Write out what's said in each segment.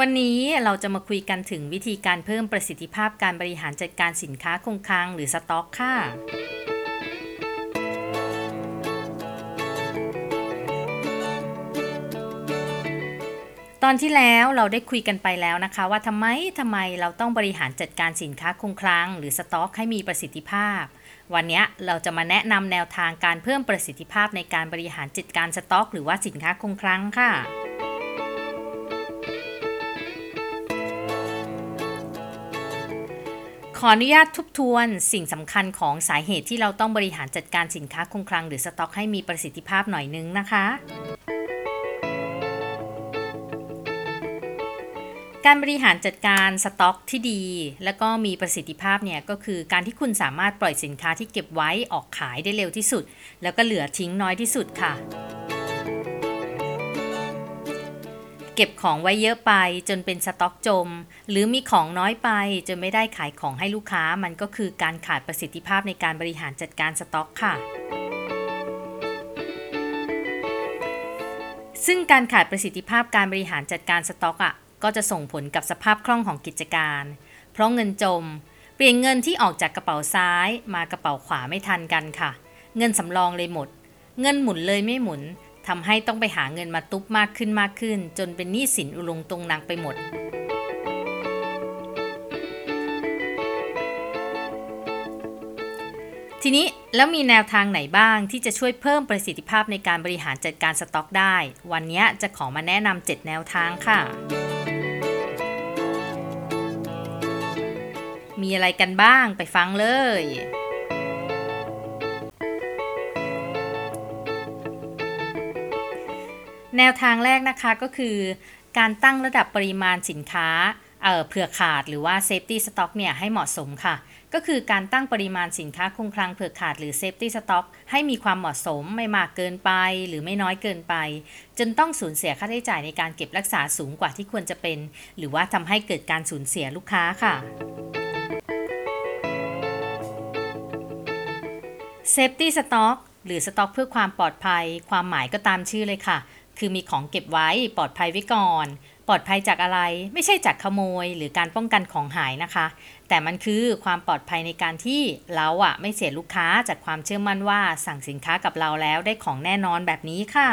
วันนี้เราจะมาคุยกันถึงวิธีการเพิ่มประสิทธิภาพการบริหารจัดการสินค้าคงคลังหรือสต็อกค่ะ ตอนที่แล้วเราได้คุยกันไปแล้วนะคะ ว่าทำไมทำไมเราต้องบริหารจัดการสินค้าคงคลัง หรือสต็อก ให้มีประสิทธิภาพ วันนี้เราจะมาแนะนำแนวทางการเพิ่มประสิทธิภาพในการบริหารจัดการสต็อก หรือว่าสินค้าคงคลังค่ะ ขออนุญาตทบทวนสิ่งสำคัญของสาเหตุที่เราต้องบริหารจัดการสินค้าคงคลังหรือสต็อกให้มีประสิทธิภาพหน่อยนึงนะคะ การบริหารจัดการสต็อกที่ดี และก็มีประสิทธิภาพเนี่ยก็คือการที่คุณสามารถปล่อยสินค้าที่เก็บไว้ออกขายได้เร็วที่สุด แล้วก็เหลือทิ้งน้อยที่สุดค่ะ เก็บของไว้เยอะไปจนเป็นสต็อกจม หรือมีของน้อยไปจนไม่ได้ขายของให้ลูกค้ามันก็คือการขาดประสิทธิภาพในการบริหารจัดการสต็อกค่ะ ซึ่งการขาดประสิทธิภาพการบริหารจัดการสต็อกอะก็จะส่งผลกับสภาพคล่องของกิจการ เพราะเงินจม เปลี่ยนเงินที่ออกจากกระเป๋าซ้ายมากระเป๋าขวาไม่ทันกันค่ะ เงินสำรองเลยหมด เงินหมุนเลยไม่หมุน ทำให้ต้องไปหาเงินมาตุ๊บมากขึ้นมากขึ้น จนเป็นหนี้สินอุลงตรงนังไปหมด ทีนี้แล้วมีแนวทางไหนบ้างที่จะช่วยเพิ่มประสิทธิภาพในการบริหารจัดการสต็อกได้ วันนี้จะขอมาแนะนำ7แนวทางค่ะ มีอะไรกันบ้างไปฟังเลย แนวทางแรกนะคะก็คือการตั้งระดับปริมาณสินค้าเเผื่อขาดหรือว่า safety stock เนี่ยให้เหมาะสมค่ะ ก็คือการตั้งปริมาณสินค้าคงคลังเผื่อขาดหรือ safety stock ให้มีความเหมาะสมไม่มากเกินไป หรือไม่น้อยเกินไป จนต้องสูญเสียค่าใช้จ่ายในการเก็บรักษาสูงกว่าที่ควรจะเป็น หรือว่าทำให้เกิดการสูญเสียลูกค้าค่ะ safety stock หรือสต็อกเพื่อความปลอดภัย ความหมายก็ตามชื่อเลยค่ะ คือมีของเก็บไว้ปลอดภัยไว้ก่อน ปลอดภัยจากอะไร ไม่ใช่จากขโมยหรือการป้องกันของหายนะคะ แต่มันคือความปลอดภัยในการที่เราอะไม่เสียลูกค้าจากความเชื่อมั่นว่าสั่งสินค้ากับเราแล้วได้ของแน่นอนแบบนี้ค่ะ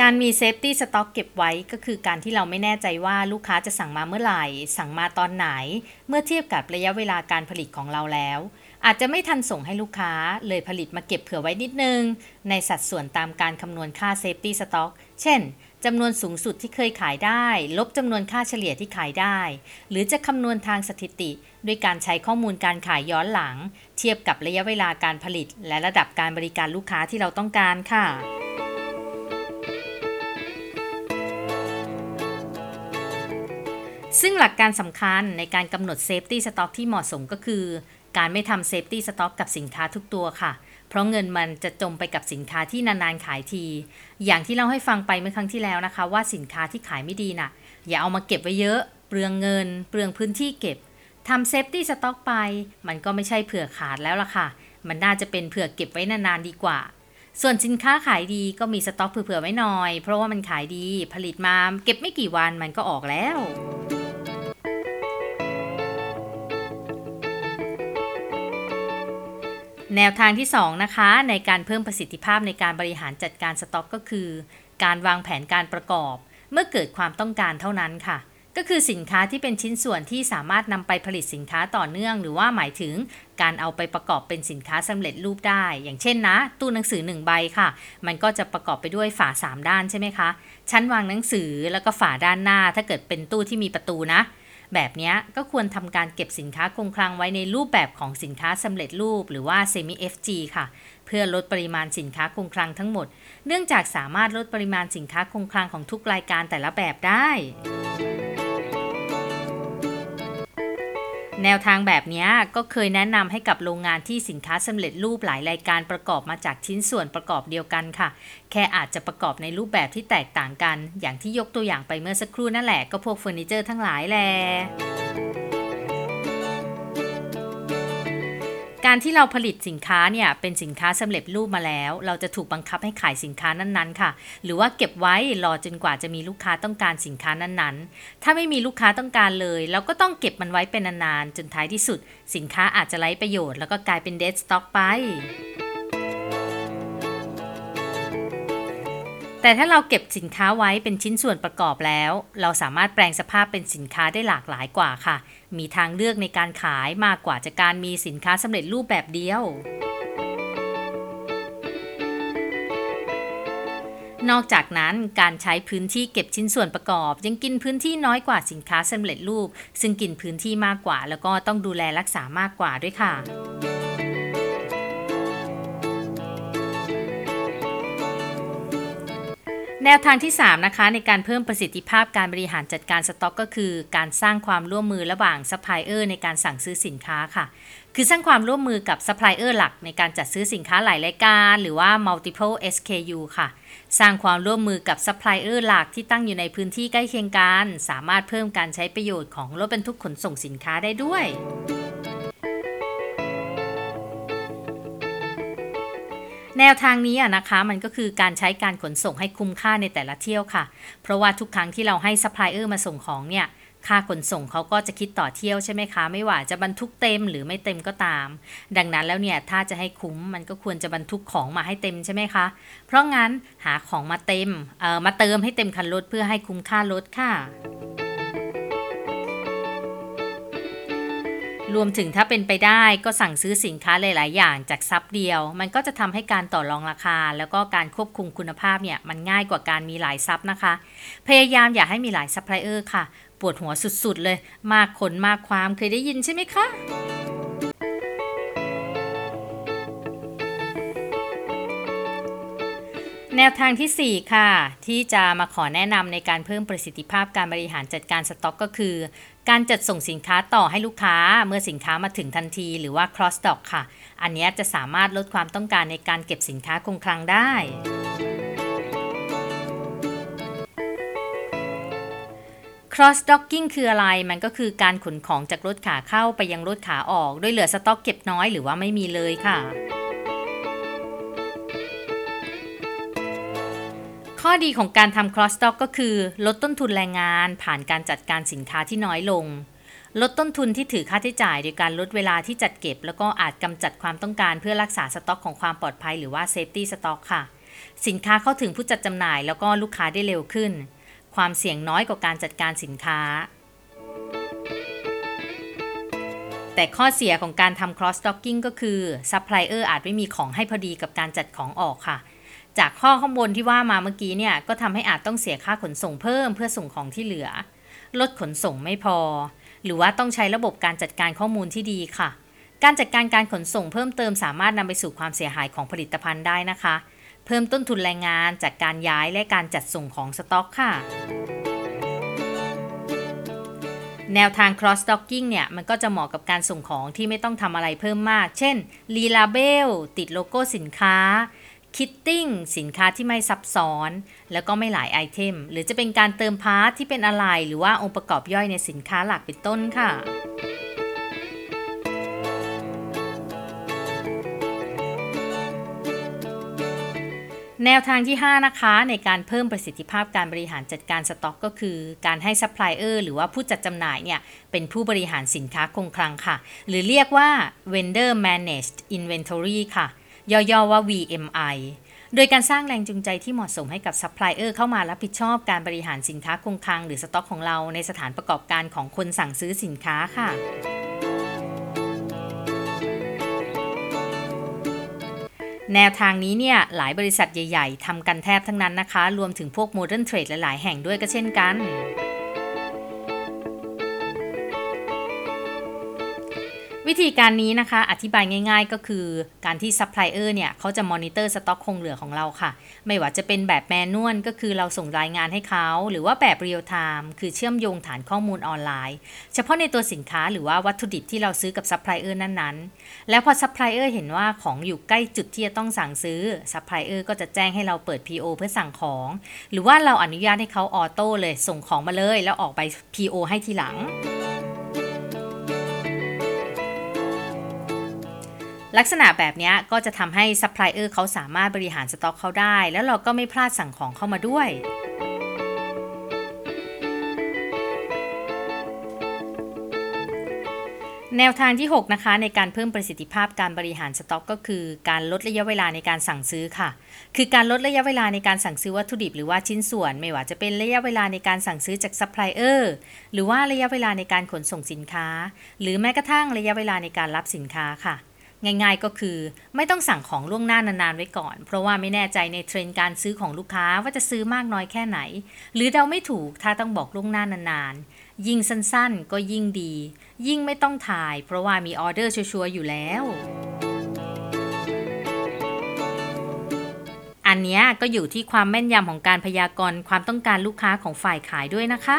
การมี safety stock เก็บไว้ก็คือการที่เราไม่แน่ใจว่าลูกค้าจะสั่งมาเมื่อไหร่ สั่งมาตอนไหน เมื่อเทียบกับระยะเวลาการผลิตของเราแล้ว อาจจะไม่ทันส่งให้ลูกค้า เลยผลิตมาเก็บเผื่อไว้นิดนึง ในสัดส่วนตามการคำนวณค่า safety stock เช่นจำนวนสูงสุดที่เคยขายได้ ลบจำนวนค่าเฉลี่ยที่ขายได้ หรือจะคำนวณทางสถิติ ด้วยการใช้ข้อมูลการขายย้อนหลัง เทียบกับระยะเวลาการผลิต และระดับการบริการลูกค้าที่เราต้องการค่ะซึ่งหลักการสำคัญในการกำหนด safety stock ที่เหมาะสมก็คือ การไม่ทำ safety stock กับสินค้าทุกตัวค่ะ เพราะเงินมันจะจมไปกับสินค้าที่นานๆขายที อย่างที่เล่าให้ฟังไปเมื่อครั้งที่แล้วนะคะ ว่าสินค้าที่ขายไม่ดีน่ะ อย่าเอามาเก็บไว้เยอะ เปลืองเงิน เปลืองพื้นที่เก็บทำ safety stock ไป มันก็ไม่ใช่เผื่อขาดแล้วล่ะค่ะ มันน่าจะเป็นเผื่อเก็บไว้นานๆดีกว่าส่วนสินค้าขายดีก็มีสต็อกเผื่อๆไว้หน่อย เพราะว่ามันขายดี ผลิตมาเก็บไม่กี่วันมันก็ออกแล้ว แนวทางที่ 2 นะคะ ในการเพิ่มประสิทธิภาพในการบริหารจัดการสต็อกก็คือ การวางแผนการประกอบ เมื่อเกิดความต้องการเท่านั้นค่ะ ก็คือสินค้าที่เป็นชิ้นส่วนที่สามารถนำไปผลิตสินค้าต่อเนื่อง หรือว่าหมายถึงการเอาไปประกอบเป็นสินค้าสำเร็จรูปได้ อย่างเช่นนะ ตู้หนังสือหนึ่งใบค่ะ มันก็จะประกอบไปด้วยฝาสามด้านใช่ไหมคะชั้นวางหนังสือแล้วก็ฝาด้านหน้า ถ้าเกิดเป็นตู้ที่มีประตูนะ แบบนี้ก็ควรทำการเก็บสินค้าคงคลังไว้ในรูปแบบของสินค้าสำเร็จรูปหรือว่า semi FG ค่ะ เพื่อลดปริมาณสินค้าคงคลังทั้งหมด เนื่องจากสามารถลดปริมาณสินค้าคงคลังของทุกรายการแต่ละแบบได้ แนวทางแบบนี้ก็เคยแนะนำให้กับโรงงานที่สินค้าสำเร็จรูปหลายรายการประกอบมาจากชิ้นส่วนประกอบเดียวกันค่ะ แค่อาจจะประกอบในรูปแบบที่แตกต่างกัน อย่างที่ยกตัวอย่างไปเมื่อสักครู่นั่นแหละก็พวกเฟอร์นิเจอร์ทั้งหลายแหละ การที่เราผลิตสินค้าเนี่ยเป็นสินค้าสำเร็จรูปมาแล้ว เราจะถูกบังคับให้ขายสินค้านั้นๆ ค่ะ หรือว่าเก็บไว้รอจนกว่าจะมีลูกค้าต้องการสินค้านั้นๆ ถ้าไม่มีลูกค้าต้องการเลย เราก็ต้องเก็บมันไว้เป็นนานๆจนท้ายที่สุด สินค้าอาจจะไร้ประโยชน์แล้วก็กลายเป็นเดดสต็อกไป แต่ถ้าเราเก็บสินค้าไว้เป็นชิ้นส่วนประกอบแล้ว เราสามารถแปลงสภาพเป็นสินค้าได้หลากหลายกว่าค่ะ มีทางเลือกในการขายมากกว่าจากการมีสินค้าสำเร็จรูปแบบเดียว นอกจากนั้นการใช้พื้นที่เก็บชิ้นส่วนประกอบ ยังกินพื้นที่น้อยกว่าสินค้าสำเร็จรูป ซึ่งกินพื้นที่มากกว่า แล้วก็ต้องดูแลรักษามากกว่าด้วยค่ะ แนวทางที่ 3 นะคะ ในการเพิ่มประสิทธิภาพการบริหารจัดการสต็อกก็คือ การสร้างความร่วมมือระหว่างซัพพลายเออร์ในการสั่งซื้อสินค้าค่ะ คือสร้างความร่วมมือกับซัพพลายเออร์หลักในการจัดซื้อสินค้าหลายรายการ หรือว่า multiple SKU ค่ะ สร้างความร่วมมือกับซัพพลายเออร์หลักที่ตั้งอยู่ในพื้นที่ใกล้เคียงกัน สามารถเพิ่มการใช้ประโยชน์ของรถบรรทุกขนส่งสินค้าได้ด้วย แนวทางนี้อะนะคะมันก็คือการใช้การขนส่งให้คุ้มค่าในแต่ละเที่ยวค่ะ เพราะว่าทุกครั้งที่เราให้ซัพพลายเออร์มาส่งของเนี่ยค่าขนส่งเขาก็จะคิดต่อเที่ยวใช่ไหมคะ ไม่ว่าจะบรรทุกเต็มหรือไม่เต็มก็ตาม ดังนั้นแล้วเนี่ยถ้าจะให้คุ้มมันก็ควรจะบรรทุกของมาให้เต็มใช่ไหมคะ เพราะงั้นหาของมาเต็มเอ่อมาเติมให้เต็มคันรถเพื่อให้คุ้มค่ารถค่ะ รวมถึงถ้าเป็นไปได้ก็สั่งซื้อสินค้าหลาย ๆ อย่างจากซัพเดียว มันก็จะทำให้การต่อรองราคา แล้วก็การควบคุมคุณภาพเนี่ยมันง่ายกว่าการมีหลายซัพนะคะ พยายามอย่าให้มีหลายซัพพลายเออร์ค่ะ ปวดหัวสุด ๆ เลย มากคนมากความเคยได้ยินใช่ไหมคะแนวทางทีสี่4 ค่ะ ที่จะมาขอแนะนำในการเพิ่มประสิทธิภาพการบริหารจัดการสต็อกก็คือ การจัดส่งสินค้าต่อให้ลูกค้าเมื่อสินค้ามาถึงทันทีหรือว่า cross stock ค่ะ อันนี้จะสามารถลดความต้องการในการเก็บสินค้าคงคลังได้ cross docking คืออะไร มันก็คือการขนของจากรถขาเข้าไปยังรถขาออกโดยเหลือสต็อกเก็บน้อยหรือว่าไม่มีเลยค่ะ ดีของการทำ cross stock ก็คือ ลดต้นทุนแรงงานผ่านการจัดการสินค้าที่น้อยลง ลดต้นทุนที่ถือค่าใช้จ่าย โดยการลดเวลาที่จัดเก็บ แล้วก็อาจกำจัดความต้องการเพื่อรักษาสต็อกของความปลอดภัยหรือว่า safety stock ค่ะ สินค้าเข้าถึงผู้จัดจำหน่าย แล้วก็ลูกค้าได้เร็วขึ้น ความเสี่ยงน้อยกว่าการจัดการสินค้า แต่ข้อเสียของการทำ cross stocking ก็คือ supplier อาจไม่มีของให้พอดีกับการจัดของออกค่ะ จากข้อข้างบนที่ว่ามาเมื่อกี้เนี่ยก็ทำให้อาจต้องเสียค่าขนส่งเพิ่มเพื่อส่งของที่เหลือ ลดขนส่งไม่พอ หรือว่าต้องใช้ระบบการจัดการข้อมูลที่ดีค่ะ การจัดการการขนส่งเพิ่มเติมสามารถนำไปสู่ความเสียหายของผลิตภัณฑ์ได้นะคะ เพิ่มต้นทุนแรงงานจากการย้ายและการจัดส่งของสต็อกค่ะแนวทาง cross docking เนี่ย มันก็จะเหมาะกับการส่งของที่ไม่ต้องทำอะไรเพิ่มมาก เช่นrelabel ติดโลโก้สินค้า kitting สินค้าที่ไม่ซับซ้อน แล้วก็ไม่หลาย item หรือจะเป็นการเติม part ที่เป็นอะไหล่ หรือว่าองค์ประกอบย่อยในสินค้าหลักเป็นต้นค่ะแนวทางที่ 5 นะคะ ในการเพิ่มประสิทธิภาพการบริหารจัดการสต็อกก็คือ การให้ซัพพลายเออร์หรือว่าผู้จัดจำหน่ายเนี่ย เป็นผู้บริหารสินค้าคงคลังค่ะ หรือเรียกว่า vendor managed inventory ค่ะ ย่อๆว่า VMI โดยการสร้างแรงจูงใจที่เหมาะสมให้กับซัพพลายเออร์เข้ามารับผิดชอบการบริหารสินค้าคงคลังหรือสต็อกของเราในสถานประกอบการของคนสั่งซื้อสินค้าค่ะแนวทางนี้เนี่ยหลายบริษัทใหญ่ ๆทำกันแทบทั้งนั้นนะคะ รวมถึงพวก modern trade หลาย ๆ แห่งด้วยก็เช่นกัน วิธีการนี้นะคะอธิบายง่าย ๆ ก็คือการที่ซัพพลายเออร์เนี่ยเขาจะมอนิเตอร์สต็อกคงเหลือของเราค่ะ ไม่ว่าจะเป็นแบบ manual ก็คือเราส่งรายงานให้เขา หรือว่าแบบ real-time คือเชื่อมโยงฐานข้อมูลออนไลน์ เฉพาะในตัวสินค้าหรือว่าวัตถุดิบที่เราซื้อกับซัพพลายเออร์นั้นๆ แล้วพอซัพพลายเออร์เห็นว่าของอยู่ใกล้จุดที่จะต้องสั่งซื้อซัพพลายเออร์ก็จะแจ้งให้เราเปิด PO เพื่อสั่งของ หรือว่าเราอนุญาตให้เขา auto เลยส่งของมาเลย แล้วออกใบ PO ให้ทีหลัง ลักษณะแบบนี้ก็จะทำให้ซัพพลายเออร์เขาสามารถบริหารสต็อกเขาได้ แล้วเราก็ไม่พลาดสั่งของเข้ามาด้วยแนวทางที่ 6 นะคะ ในการเพิ่มประสิทธิภาพการบริหารสต็อก ก็คือ การลดระยะเวลาในการสั่งซื้อค่ะ คือการลดระยะเวลาในการสั่งซื้อวัตถุดิบหรือว่าชิ้นส่วน ไม่ว่าจะเป็นระยะเวลาในการสั่งซื้อจากซัพพลายเออร์หรือว่าระยะเวลาในการขนส่งสินค้า หรือแม้กระทั่งระยะเวลาในการรับสินค้าค่ะ ง่าย ๆ ก็คือ ไม่ต้องสั่งของล่วงหน้านานๆไว้ก่อน เพราะว่าไม่แน่ใจในเทรนด์การซื้อของลูกค้าว่าจะซื้อมากน้อยแค่ไหน หรือเดาไม่ถูกถ้าต้องบอกล่วงหน้านานๆ ยิ่งสั้นๆ ก็ยิ่งดี ยิ่งไม่ต้องถ่าย เพราะว่ามีออเดอร์ชัวร์ๆอยู่แล้วอันนี้ก็อยู่ที่ความแม่นยำของการพยากรณ์ความต้องการลูกค้าของฝ่ายขายด้วยนะคะ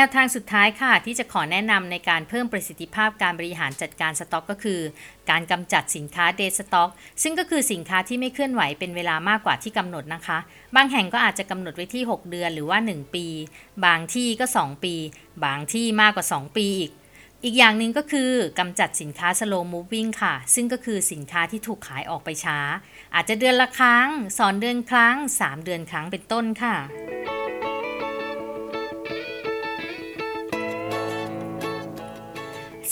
นวทางสุดท้ายค่ะ ที่จะขอแนะนำในการเพิ่มประสิทธิภาพการบริหารจัดการสต็อกก็คือ การกำจัดสินค้าเดสต็อกซึ่งก็คือสินค้าที่ไม่เคลื่อนไหวเป็นเวลามากกว่าที่กำหนดนะคะ บางแห่งก็อาจจะกำหนดไว้ที่ 6 เดือนหรือว่า 1 ปี บางที่ก็ 2 ปี บางที่มากกว่า 2 ปีอีกอีกอย่างหนึ่งก็คือกำจัดสินค้า slow moving ค่ะ ซึ่งก็คือสินค้าที่ถูกขายออกไปช้า อาจจะเดือนละครั้ง สองเดือนครั้ง 3 เดือนครั้งเป็นต้นค่ะ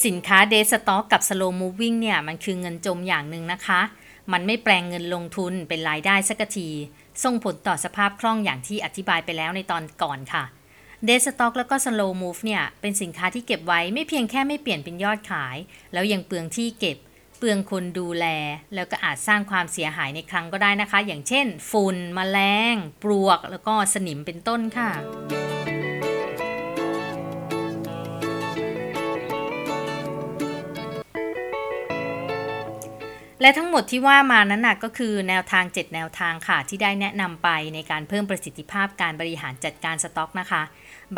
สินค้าเดสต็อกกับ slow moving เนี่ยมันคือเงินจมอย่างหนึ่งนะคะ มันไม่แปลงเงินลงทุนเป็นรายได้สักทีส่งผลต่อสภาพคล่องอย่างที่อธิบายไปแล้วในตอนก่อนค่ะเดสต็อกแล้วก็ slow move เนี่ยเป็นสินค้าที่เก็บไว้ไม่เพียงแค่ไม่เปลี่ยนเป็นยอดขาย แล้วยังเปลืองที่เก็บ เปลืองคนดูแล แล้วก็อาจสร้างความเสียหายในครั้งก็ได้นะคะ อย่างเช่น ฝุ่นมแมลง ปลวก แล้วก็สนิมเป็นต้นค่ะ และทั้งหมดที่ว่ามานั้นนะก็คือแนวทาง 7 แนวทางค่ะที่ได้แนะนำไปในการเพิ่มประสิทธิภาพการบริหารจัดการสต็อกนะคะ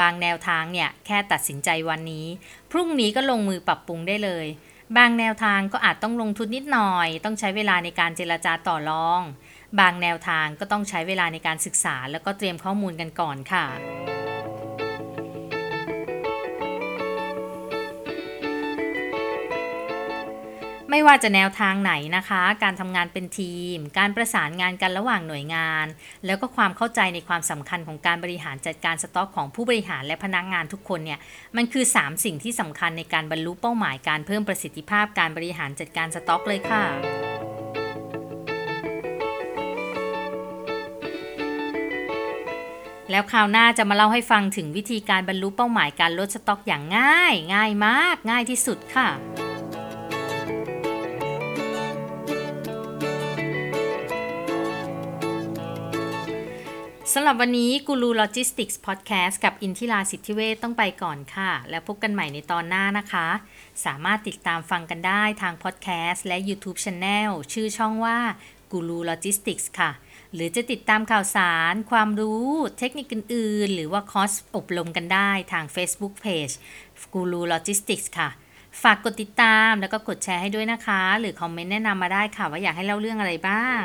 บางแนวทางเนี่ยแค่ตัดสินใจวันนี้ พรุ่งนี้ก็ลงมือปรับปรุงได้เลย บางแนวทางก็อาจต้องลงทุนนิดหน่อย ต้องใช้เวลาในการเจรจาต่อรอง บางแนวทางก็ต้องใช้เวลาในการศึกษา แล้วก็เตรียมข้อมูลกันก่อนค่ะ ไม่ว่าจะแนวทางไหนนะคะ การทำงานเป็นทีม การประสานงานกันระหว่างหน่วยงาน แล้วก็ความเข้าใจในความสำคัญของการบริหารจัดการสต็อกของผู้บริหารและพนักงานทุกคนเนี่ย มันคือ 3 สิ่งที่สำคัญในการบรรลุเป้าหมายการเพิ่มประสิทธิภาพการบริหารจัดการสต็อกเลยค่ะแล้วคราวหน้าจะมาเล่าให้ฟังถึงวิธีการบรรลุเป้าหมายการลดสต็อกอย่างง่าย ง่ายมาก ง่ายที่สุดค่ะ สำหรับวันนี้กูรูโลจิสติกส์พอดแคสต์กับอินทิราสิทธิเวทต้องไปก่อนค่ะ แล้วพบกันใหม่ในตอนหน้านะคะ สามารถติดตามฟังกันได้ทางพอดแคสต์และ YouTube Channel ชื่อช่องว่ากูรูโลจิสติกส์ค่ะ หรือจะติดตามข่าวสาร ความรู้เทคนิคอื่นๆ หรือว่าคอร์สอบรมกันได้ทาง Facebook Page กูรูโลจิสติกส์ค่ะ ฝากกดติดตามแล้วก็กดแชร์ให้ด้วยนะคะ หรือคอมเมนต์แนะนำมาได้ค่ะว่าอยากให้เล่าเรื่องอะไรบ้าง